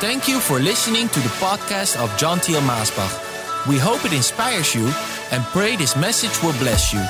Thank you for listening to the podcast of John Thiel Maasbach. We hope it inspires you and pray this message will bless you.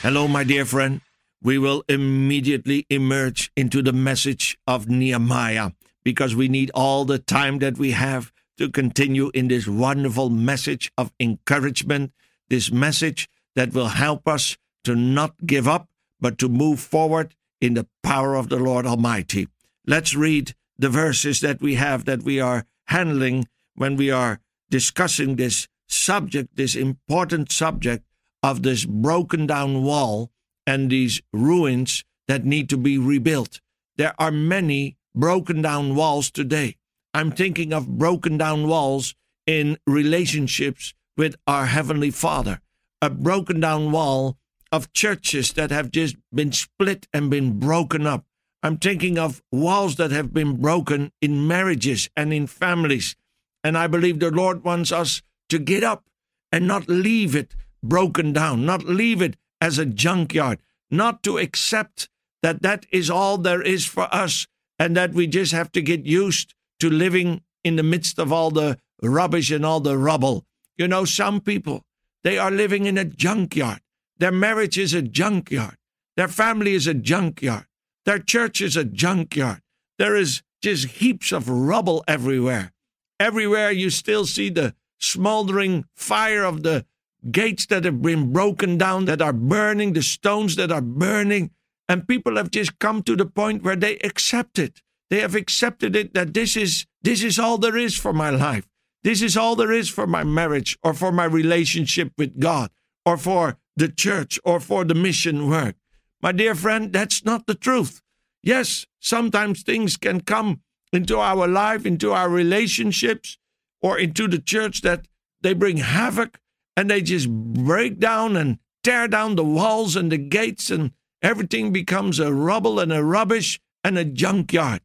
Hello, my dear friend. We will immediately emerge into the message of Nehemiah because we need all the time that we have to continue in this wonderful message of encouragement, this message that will help us to not give up, but to move forward in the power of the Lord Almighty. Let's read the verses that we have that we are handling when we are discussing this subject, this important subject of this broken down wall and these ruins that need to be rebuilt. There are many broken down walls today. I'm thinking of broken down walls in relationships with our Heavenly Father, a broken down wall of churches that have just been split and been broken up, I'm thinking of walls that have been broken in marriages and in families. And I believe the Lord wants us to get up and not leave it broken down, not leave it as a junkyard, not to accept that that is all there is for us and that we just have to get used to living in the midst of all the rubbish and all the rubble. You know, some people, they are living in a junkyard. Their marriage is a junkyard. Their family is a junkyard. Their church is a junkyard. There is just heaps of rubble everywhere. Everywhere you still see the smoldering fire of the gates that have been broken down, that are burning, the stones that are burning. And people have just come to the point where they accept it. They have accepted it that this is this is all there is for my life. This is all there is for my marriage or for my relationship with God or for the church or for the mission work. My dear friend, that's not the truth. Yes, sometimes things can come into our life, into our relationships, or into the church that they bring havoc and they just break down and tear down the walls and the gates, and everything becomes a rubble and a rubbish and a junkyard.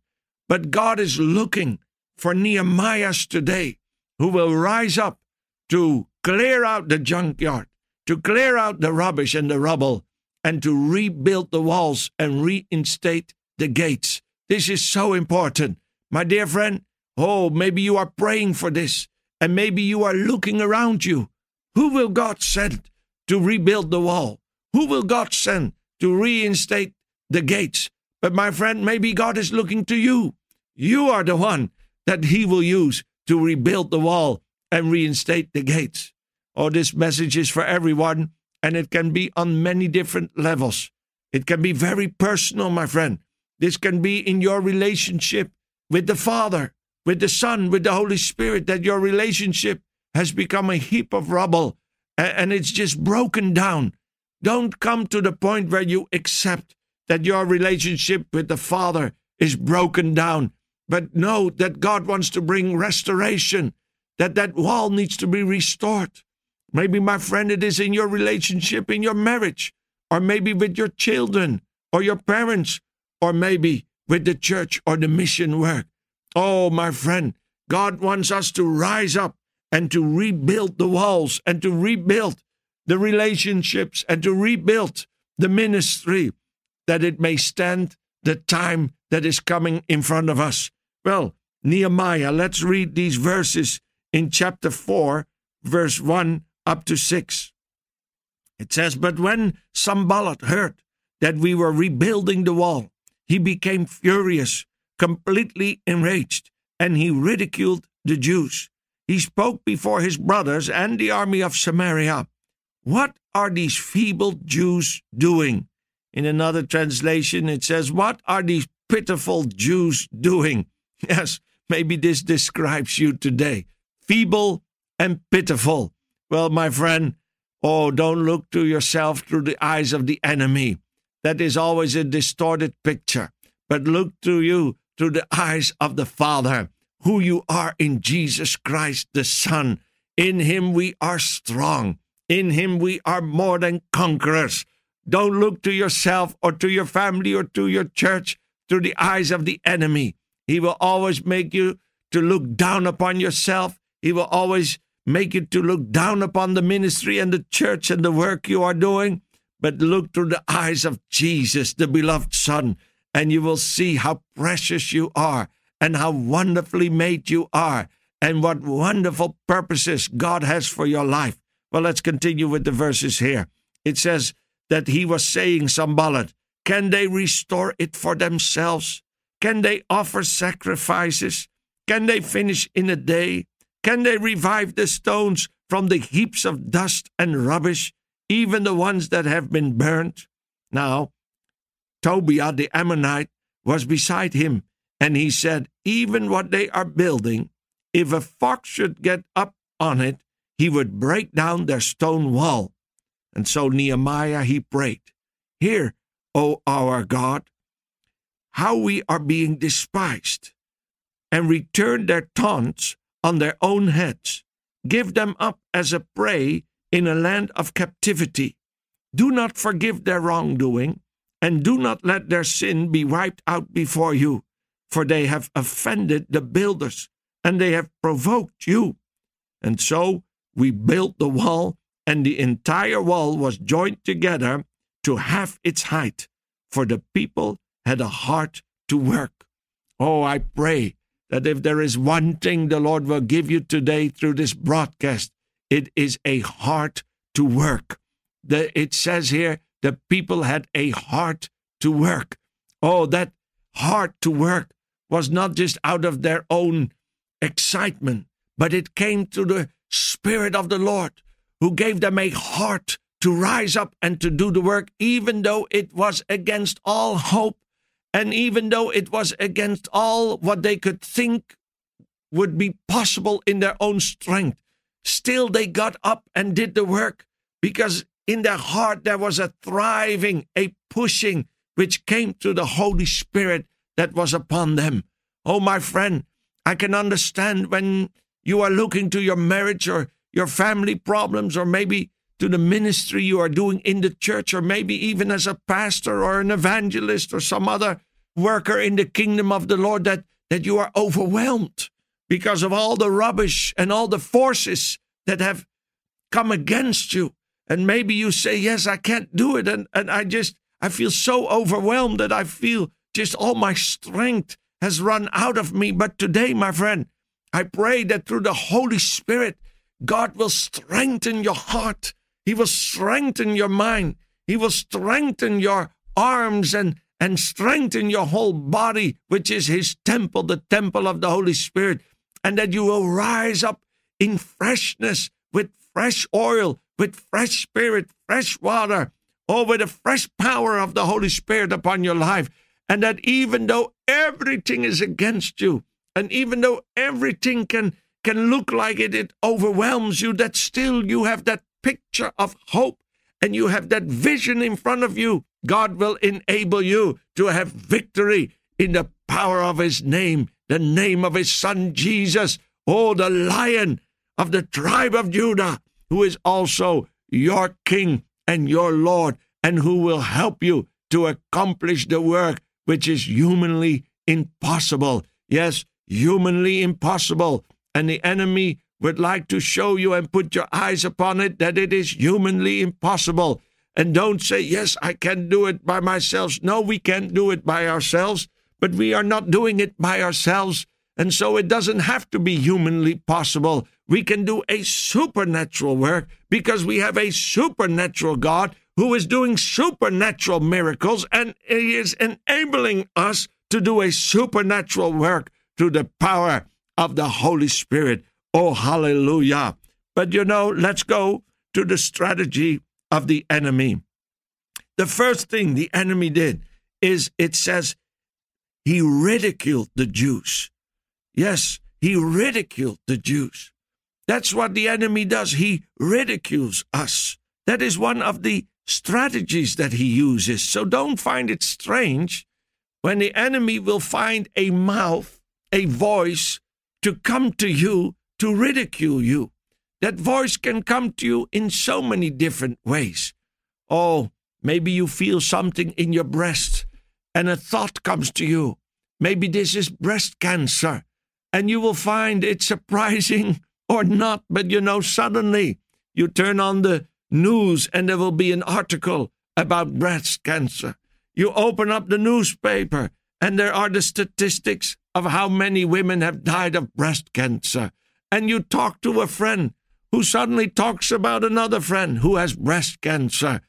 But God is looking for Nehemiahs today who will rise up to clear out the junkyard, to clear out the rubbish and the rubble, and to rebuild the walls and reinstate the gates. This is so important. My dear friend, oh, maybe you are praying for this, and maybe you are looking around you. Who will God send to rebuild the wall? Who will God send to reinstate the gates? But my friend, maybe God is looking to you. You are the one that He will use to rebuild the wall and reinstate the gates. Oh, this message is for everyone and it can be on many different levels. It can be very personal, my friend. This can be in your relationship with the Father, with the Son, with the Holy Spirit, that your relationship has become a heap of rubble and it's just broken down. Don't come to the point where you accept that your relationship with the Father is broken down, but know that God wants to bring restoration, that that wall needs to be restored. Maybe, my friend, it is in your relationship, in your marriage, or maybe with your children or your parents, or maybe with the church or the mission work. Oh, my friend, God wants us to rise up and to rebuild the walls and to rebuild the relationships and to rebuild the ministry that it may stand the time that is coming in front of us. Well, Nehemiah, let's read these verses in chapter 4, verse 1 up to 6. It says, But when Sanballat heard that we were rebuilding the wall, he became furious, completely enraged, and he ridiculed the Jews. He spoke before his brothers and the army of Samaria. What are these feeble Jews doing? In another translation, it says, What are these pitiful Jews doing? Yes, maybe this describes you today. Feeble and pitiful. Well, my friend, oh, don't look to yourself through the eyes of the enemy. That is always a distorted picture. But look to you through the eyes of the Father, who you are in Jesus Christ, the Son. In him we are strong. In him we are more than conquerors. Don't look to yourself or to your family or to your church through the eyes of the enemy. He will always make you to look down upon yourself. He will always make it to look down upon the ministry and the church and the work you are doing, but look through the eyes of Jesus, the beloved Son, and you will see how precious you are and how wonderfully made you are and what wonderful purposes God has for your life. Well, let's continue with the verses here. It says that he was saying, Sanballat, can they restore it for themselves? Can they offer sacrifices? Can they finish in a day? Can they revive the stones from the heaps of dust and rubbish, even the ones that have been burnt? Now, Tobiah the Ammonite was beside him, and he said, Even what they are building, if a fox should get up on it, he would break down their stone wall. And so Nehemiah he prayed, Hear, O our God, how we are being despised, and return their taunts on their own heads. Give them up as a prey in a land of captivity. Do not forgive their wrongdoing, and do not let their sin be wiped out before you, for they have offended the builders, and they have provoked you. And so we built the wall, and the entire wall was joined together to half its height, for the people had a heart to work. Oh, I pray that if there is one thing the Lord will give you today through this broadcast, it is a heart to work. The, it says here, the people had a heart to work. Oh, that heart to work was not just out of their own excitement, but it came through the Spirit of the Lord who gave them a heart to rise up and to do the work, even though it was against all hope and even though it was against all what they could think would be possible in their own strength. Still, they got up and did the work because in their heart there was a thriving, a pushing, which came through the Holy Spirit that was upon them. Oh, my friend, I can understand when you are looking to your marriage or your family problems, or maybe to the ministry you are doing in the church, or maybe even as a pastor or an evangelist or some other worker in the kingdom of the Lord, that, that you are overwhelmed because of all the rubbish and all the forces that have come against you. And maybe you say, Yes, I can't do it. And, and I just, I feel so overwhelmed that I feel just all my strength has run out of me. But today, my friend, I pray that through the Holy Spirit, God will strengthen your heart. He will strengthen your mind. He will strengthen your arms and, and strengthen your whole body, which is His temple, the temple of the Holy Spirit. And that you will rise up in freshness with fresh oil, with fresh spirit, fresh water, or with the fresh power of the Holy Spirit upon your life. And that even though everything is against you, and even though everything can, can look like it, it overwhelms you, that still you have that picture of hope and you have that vision in front of you. God will enable you to have victory in the power of His name, the name of His Son Jesus, oh, the Lion of the tribe of Judah, who is also your King and your Lord, and who will help you to accomplish the work which is humanly impossible. Yes, humanly impossible. And the enemy would like to show you and put your eyes upon it that it is humanly impossible. And don't say, Yes, I can do it by myself. No, we can't do it by ourselves, but we are not doing it by ourselves. And so it doesn't have to be humanly possible. We can do a supernatural work because we have a supernatural God who is doing supernatural miracles and he is enabling us to do a supernatural work through the power of the Holy Spirit. Oh, hallelujah. But you know, let's go to the strategy of the enemy. The first thing the enemy did is it says he ridiculed the Jews. Yes, he ridiculed the Jews. That's what the enemy does. He ridicules us. That is one of the strategies that he uses. So don't find it strange when the enemy will find a mouth a voice to come to you to ridicule you. That voice can come to you in so many different ways. Oh, maybe you feel something in your breast and a thought comes to you. Maybe this is breast cancer. And you will find it surprising or not, but you know, suddenly you turn on the news and there will be an article about breast cancer. You open up the newspaper, and there are the statistics of how many women have died of breast cancer. And you talk to a friend who suddenly talks about another friend who has breast cancer.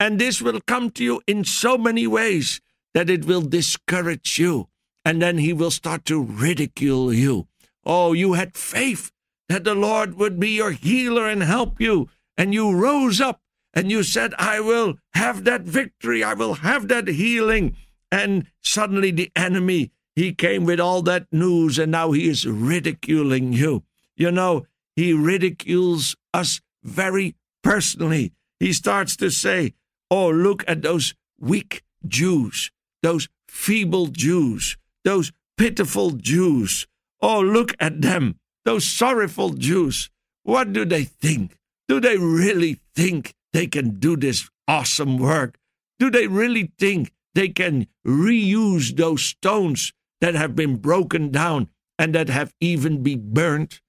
And this will come to you in so many ways that it will discourage you. And then he will start to ridicule you. Oh, you had faith that the Lord would be your healer and help you. And you rose up and you said, I will have that victory. I will have that healing. And suddenly the enemy, he came with all that news and now he is ridiculing you. You know, he ridicules us very personally. He starts to say, Oh, look at those weak Jews, those feeble Jews, those pitiful Jews. Oh, look at them, those sorrowful Jews. What do they think? Do they really think they can do this awesome work? Do they really think they can reuse those stones that have been broken down and that have even been burnt?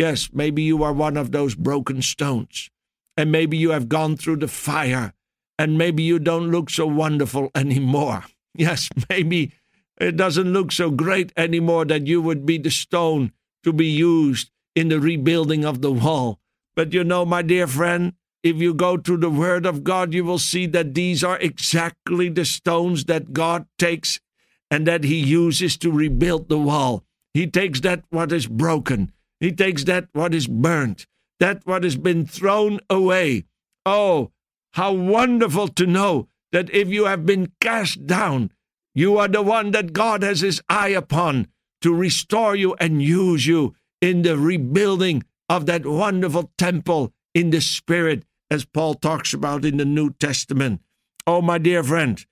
Yes, maybe you are one of those broken stones. And maybe you have gone through the fire and maybe you don't look so wonderful anymore. Yes, maybe it doesn't look so great anymore that you would be the stone to be used in the rebuilding of the wall. But you know, my dear friend, if you go to the Word of God, you will see that these are exactly the stones that God takes and that He uses to rebuild the wall. He takes that what is broken, He takes that what is burnt, that what has been thrown away. Oh, how wonderful to know that if you have been cast down, you are the one that God has His eye upon to restore you and use you in the rebuilding of that wonderful temple in the Spirit as Paul talks about in the New Testament. Oh, my dear friend,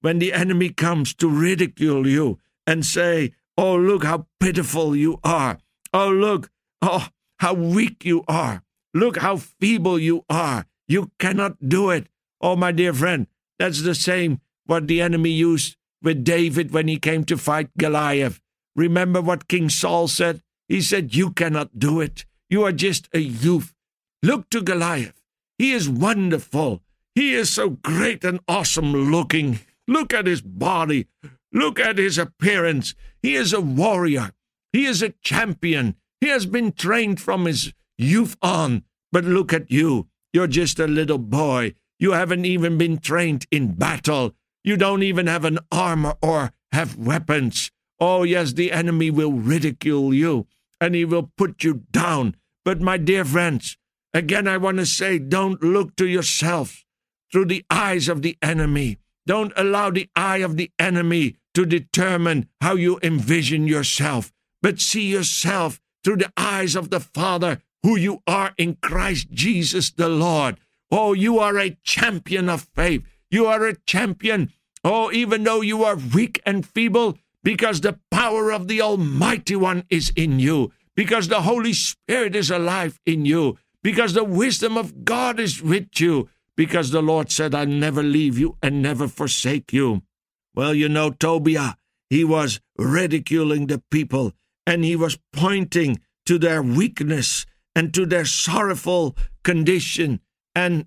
when the enemy comes to ridicule you and say, Oh, look how pitiful you are. Oh, look, oh, how weak you are. Look how feeble you are. You cannot do it. Oh, my dear friend, that's the same what the enemy used with David when he came to fight Goliath. Remember what King Saul said? He said, You cannot do it. You are just a youth. Look to Goliath. He is wonderful. He is so great and awesome looking. Look at his body. Look at his appearance. He is a warrior. He is a champion. He has been trained from his youth on. But look at you. You're just a little boy. You haven't even been trained in battle. You don't even have an armor or have weapons. Oh, yes, the enemy will ridicule you and he will put you down. But, my dear friends, Again, I want to say don't look to yourself through the eyes of the enemy. Don't allow the eye of the enemy to determine how you envision yourself, but see yourself through the eyes of the Father who you are in Christ Jesus the Lord. Oh, you are a champion of faith. You are a champion. Oh, even though you are weak and feeble, because the power of the Almighty One is in you, because the Holy Spirit is alive in you, because the wisdom of God is with you, because the Lord said, I'll never leave you and never forsake you. Well, you know, Tobiah, he was ridiculing the people and he was pointing to their weakness and to their sorrowful condition. And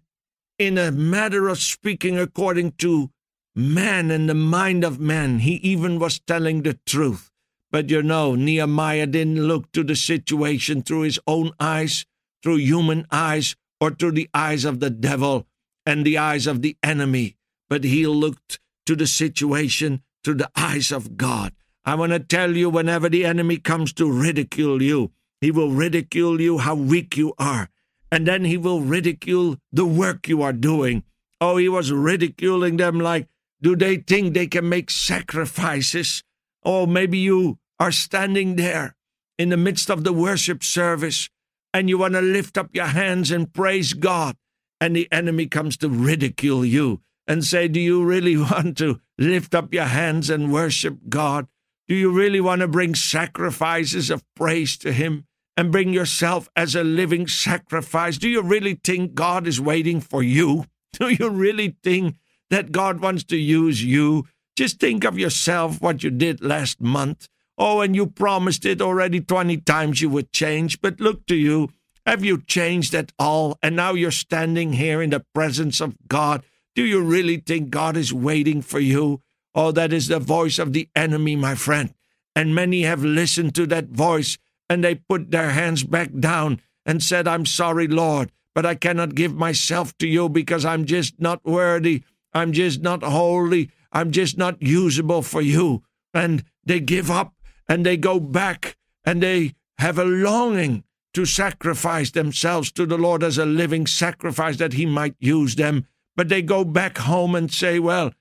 in a matter of speaking according to man and the mind of man, he even was telling the truth. But you know, Nehemiah didn't look to the situation through his own eyes, through human eyes or through the eyes of the devil and the eyes of the enemy, but he looked to the situation through the eyes of God. I want to tell you whenever the enemy comes to ridicule you, he will ridicule you how weak you are, and then he will ridicule the work you are doing. Oh, he was ridiculing them like, do they think they can make sacrifices? Oh, maybe you are standing there in the midst of the worship service and you want to lift up your hands and praise God, and the enemy comes to ridicule you and say, Do you really want to lift up your hands and worship God? Do you really want to bring sacrifices of praise to Him and bring yourself as a living sacrifice? Do you really think God is waiting for you? Do you really think that God wants to use you? Just think of yourself, what you did last month. Oh, and you promised it already 20 times you would change, but look to you. Have you changed at all? And now you're standing here in the presence of God. Do you really think God is waiting for you? Oh, that is the voice of the enemy, my friend. And many have listened to that voice and they put their hands back down and said, I'm sorry, Lord, but I cannot give myself to you because I'm just not worthy. I'm just not holy. I'm just not usable for you. And they give up and they go back and they have a longing to sacrifice themselves to the Lord as a living sacrifice that He might use them. But they go back home and say, Well,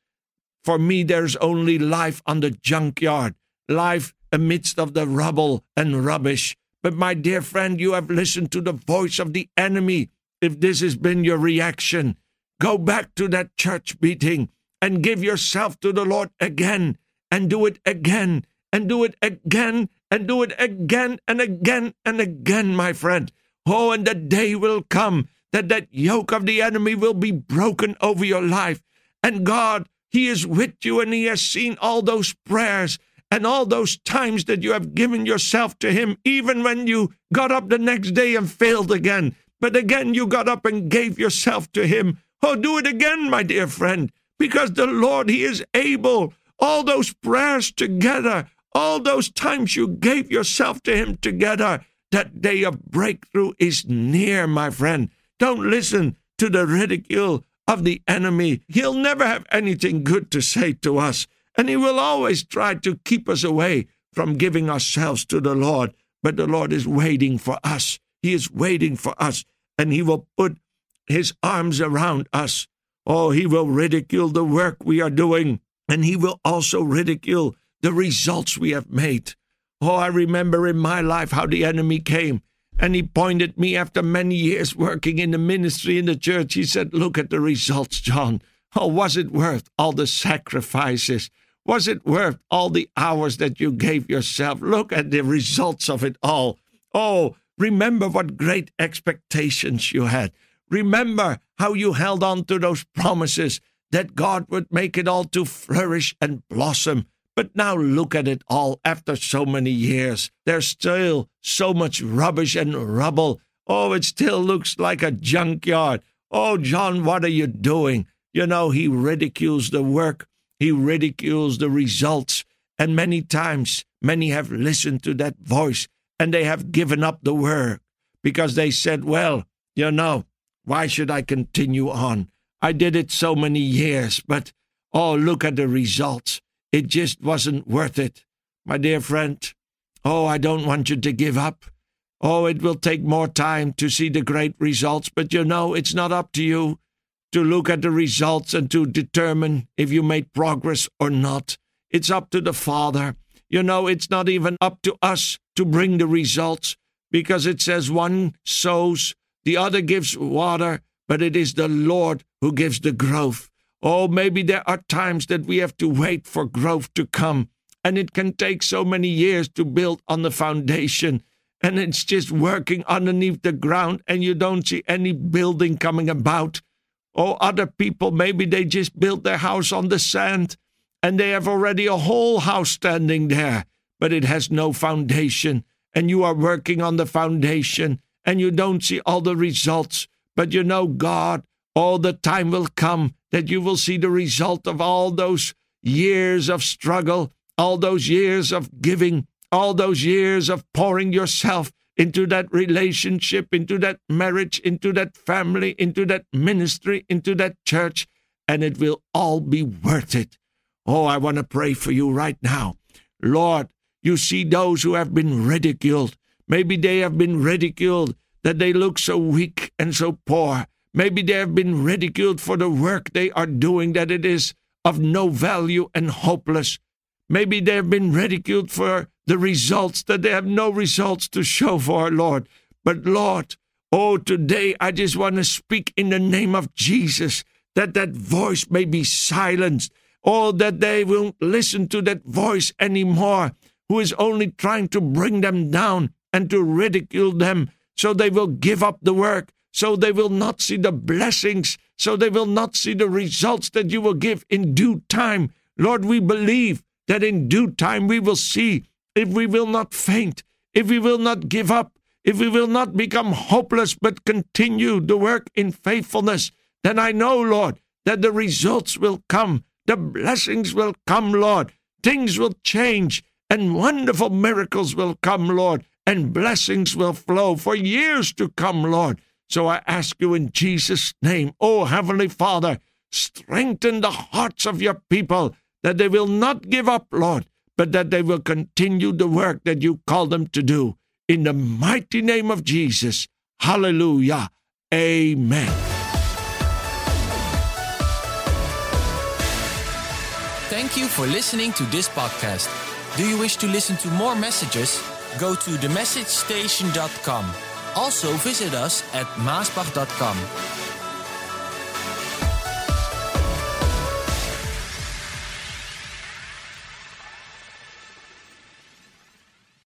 for me, there's only life on the junkyard, life amidst of the rubble and rubbish. But my dear friend, you have listened to the voice of the enemy. If this has been your reaction, go back to that church meeting and give yourself to the Lord again and do it again and do it again and do it again and again and again, my friend. Oh, and the day will come that that yoke of the enemy will be broken over your life. And God, He is with you and He has seen all those prayers and all those times that you have given yourself to Him, even when you got up the next day and failed again. But again, you got up and gave yourself to Him. Oh, do it again, my dear friend, because the Lord, He is able. All those prayers together, all those times you gave yourself to Him together, that day of breakthrough is near, my friend. Don't listen to the ridicule of the enemy. He'll never have anything good to say to us, and he will always try to keep us away from giving ourselves to the Lord. But the Lord is waiting for us. He is waiting for us, and he will put his arms around us. Oh, he will ridicule the work we are doing, and he will also ridicule the results we have made. Oh, I remember in my life how the enemy came and he pointed me after many years working in the ministry in the church. He said, Look at the results, John. Oh, was it worth all the sacrifices? Was it worth all the hours that you gave yourself? Look at the results of it all. Oh, remember what great expectations you had. Remember how you held on to those promises that God would make it all to flourish and blossom. But now look at it all after so many years. There's still so much rubbish and rubble. Oh, it still looks like a junkyard. Oh, John, what are you doing? You know, he ridicules the work, he ridicules the results. And many times, many have listened to that voice and they have given up the work because they said, well, you know, why should I continue on? I did it so many years, but oh, look at the results. It just wasn't worth it. My dear friend, oh, I don't want you to give up. Oh, it will take more time to see the great results, but you know, it's not up to you to look at the results and to determine if you made progress or not. It's up to the Father. You know, it's not even up to us to bring the results because it says one sows, the other gives water, but it is the Lord who gives the growth. Oh, maybe there are times that we have to wait for growth to come, and it can take so many years to build on the foundation, and it's just working underneath the ground, and you don't see any building coming about. Oh, other people, maybe they just built their house on the sand, and they have already a whole house standing there, but it has no foundation, and you are working on the foundation, and you don't see all the results. But you know, God, all the time will come that you will see the result of all those years of struggle, all those years of giving, all those years of pouring yourself into that relationship, into that marriage, into that family, into that ministry, into that church, and it will all be worth it. Oh, I want to pray for you right now. Lord, you see those who have been ridiculed. Maybe they have been ridiculed that they look so weak and so poor. Maybe they have been ridiculed for the work they are doing, that it is of no value and hopeless. Maybe they have been ridiculed for the results, that they have no results to show for, Lord. But Lord, oh, today I just want to speak in the name of Jesus that that voice may be silenced, or that they won't listen to that voice anymore, who is only trying to bring them down and to ridicule them, so they will give up the work so they will not see the blessings, so they will not see the results that you will give in due time. Lord, we believe that in due time we will see if we will not faint, if we will not give up, if we will not become hopeless but continue the work in faithfulness, then I know, Lord, that the results will come, the blessings will come, Lord. Things will change, and wonderful miracles will come, Lord, and blessings will flow for years to come, Lord. So I ask you in Jesus' name, oh Heavenly Father, strengthen the hearts of your people that they will not give up, Lord, but that they will continue the work that you call them to do. In the mighty name of Jesus. Hallelujah. Amen. Thank you for listening to this podcast. Do you wish to listen to more messages? Go to themessagestation.com. Also visit us at maasbach.com.